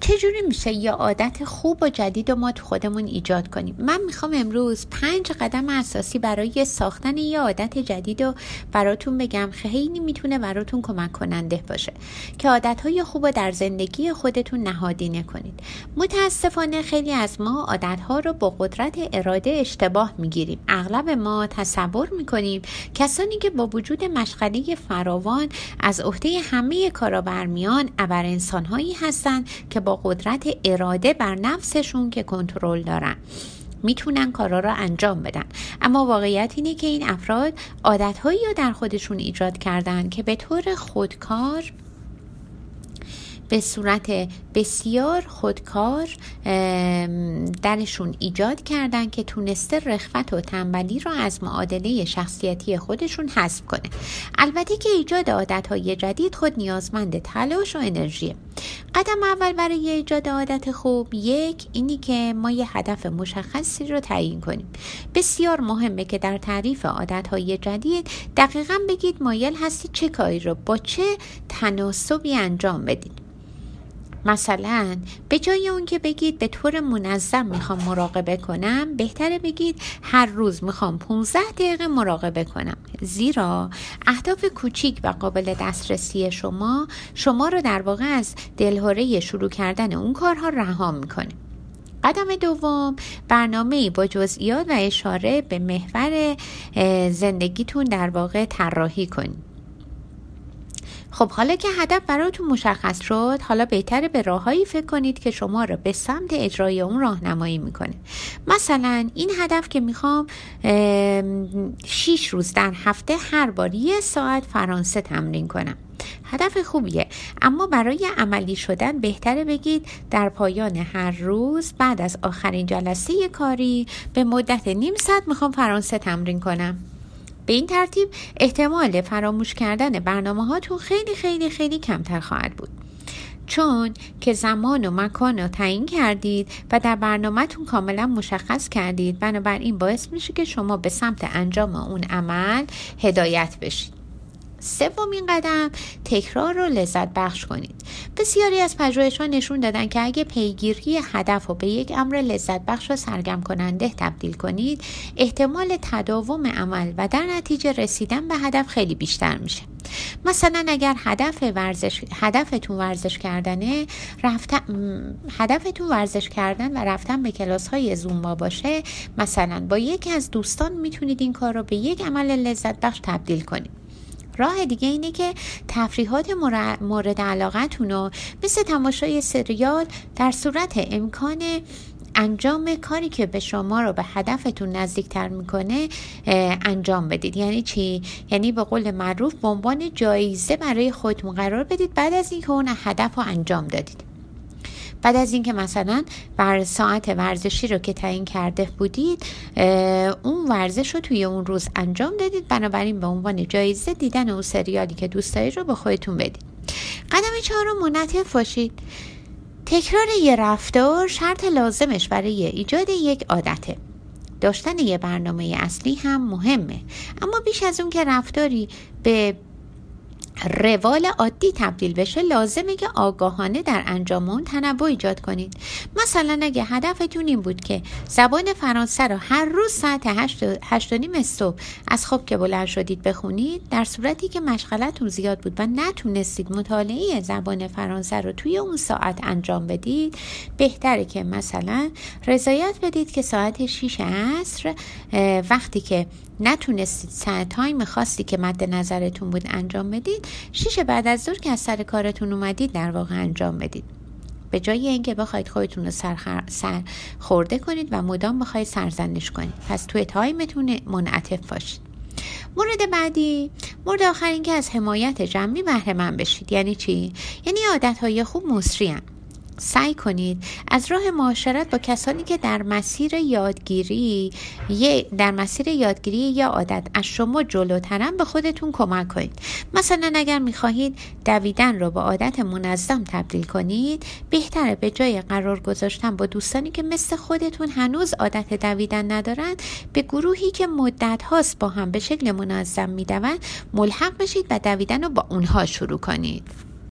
چجوری میشه یا عادت خوب و جدید و ما تو خودمون ایجاد کنیم؟ من می‌خوام امروز پنج قدم اساسی برای ساختن یه عادت جدید و براتون بگم خیلی می‌تونه براتون کمک کننده باشه که عادت های خوب رو در زندگی خودتون نهادینه کنید متاسفانه خیلی از ما عادت ها رو با قدرت اراده اشتباه می‌گیریم. اغلب ما تصور می‌کنیم کسانی که با وجود مشغله فراوان از عهده همه کارا برمیان ابر انسان هایی هستند که با قدرت اراده بر نفسشون که کنترل دارن. می‌تونن کارا را انجام بدن. اما واقعیت اینه که این افراد عادتهایی رو در خودشون ایجاد کردن که به طور خودکار به صورت بسیار خودکار درشون ایجاد کردن که تونسته رخوت و تنبلی را از معادله شخصیتی خودشون حذف کنه. البته که ایجاد عادتهای جدید خود نیازمند تلاش و انرژیه. قدم اول برای ایجاد عادت خوب یک اینی که ما یه هدف مشخصی رو تعیین کنیم. بسیار مهمه که در تعریف عادتهای جدید دقیقا بگید مایل هستی چه کاری رو با چه تناسبی انجام بدید. مثلا به جای اون که بگید به طور منظم می‌خوام مراقبه کنم بهتره بگید هر روز می‌خوام 15 دقیقه مراقبه کنم. زیرا اهداف کوچیک و قابل دسترسی شما شما رو در واقع از دلهوره شروع کردن اون کارها رها می‌کنه. قدم دوم برنامه با جزئیات و اشاره به محور زندگیتون در واقع طراحی کنید. خب حالا که هدف براتون مشخص شد حالا بهتره به راههایی فکر کنید که شما را به سمت اجرای اون راهنمایی می‌کنه. مثلا این هدف که می‌خوام 6 روز در هفته هر بار یه ساعت فرانسه تمرین کنم. هدف خوبیه. اما برای عملی شدن بهتره بگید در پایان هر روز بعد از آخرین جلسه کاری به مدت نیم ساعت می‌خوام فرانسه تمرین کنم. به این ترتیب احتمال فراموش کردن برنامه هاتون خیلی خیلی خیلی کمتر خواهد بود. چون که زمان و مکان رو تعیین کردید و در برنامهتون کاملا مشخص کردید بنابراین باعث میشه که شما به سمت انجام اون عمل هدایت بشید. سومین قدم تکرار رو لذت بخش کنید. بسیاری از ها نشون دادن که اگه پیگیری هدف رو به یک امر لذت بخش و سرگم کننده تبدیل کنید احتمال تداوم عمل و در نتیجه رسیدن به هدف خیلی بیشتر میشه. مثلا اگر هدف ورزش هدفتون ورزش کردنه رفتن هدفتون ورزش کردن و رفتن به کلاس های زومبا باشه مثلا با یکی از دوستان می‌تونید این کار رو به یک عمل لذت بخش تبدیل کنید. راه دیگه اینه که تفریحات مورد علاقتون رو مثل تماشای سریال در صورت امکان انجام کاری که به شما رو به هدفتون نزدیکتر می‌کنه انجام بدید. یعنی چی؟ یعنی به قول معروف به عنوان جایزه برای خودتون قرار بدید بعد از اینکه اون هدف رو انجام دادید. بعد از اینکه مثلا بر ساعت ورزشی رو که تعیین کرده بودید اون ورزش رو توی اون روز انجام دادید. بنابراین به عنوان جایزه دیدن اون سریالی که دوست دارید رو به خودتون بدید. قدم چهارم منطف باشید. تکرار یه رفتار شرط لازمش برای ایجاد یک عادته. داشتن یه برنامه اصلی هم مهمه. اما بیش از اون که رفتاری به روال عادی تبدیل بشه لازمه که آگاهانه در انجام اون تنوع ایجاد کنید. مثلا اگه هدفتون این بود که زبان فرانسه رو هر روز ساعت هشت, هشت نیم صبح از خواب که بلند شدید بخونید در صورتی که مشغلتون زیاد بود و نتونستید مطالعه زبان فرانسه رو توی اون ساعت انجام بدید بهتره که مثلا رضایت بدید که ساعت 6 عصر وقتی که نتونستید ساعت time خاصی که مد نظرتون بود انجام بدید شیش بعد از ظهر که از سر کارتون اومدید در واقع انجام بدید. به جای اینکه بخواید خودتون رو سر, سر خورده کنید و مدام بخواید سرزنش کنید. پس توی time تون منعطف باشید. مورد بعدی مورد آخر اینکه از حمایت جمعی بهره‌مند بشید. یعنی چی؟ یعنی عادت های خوب مصری سعی کنید از راه معاشرت با کسانی که در مسیر یادگیری در مسیر یادگیری یا عادت از شما جلوترن به خودتون کمک کنید. مثلا اگر می‌خواهید دویدن رو با عادت منظم تبدیل کنید بهتره به جای قرار گذاشتن با دوستانی که مثل خودتون هنوز عادت دویدن ندارند به گروهی که مدت هاست با هم به شکل منظم می‌دوند ملحق بشید و دویدن رو با اونها شروع کنید.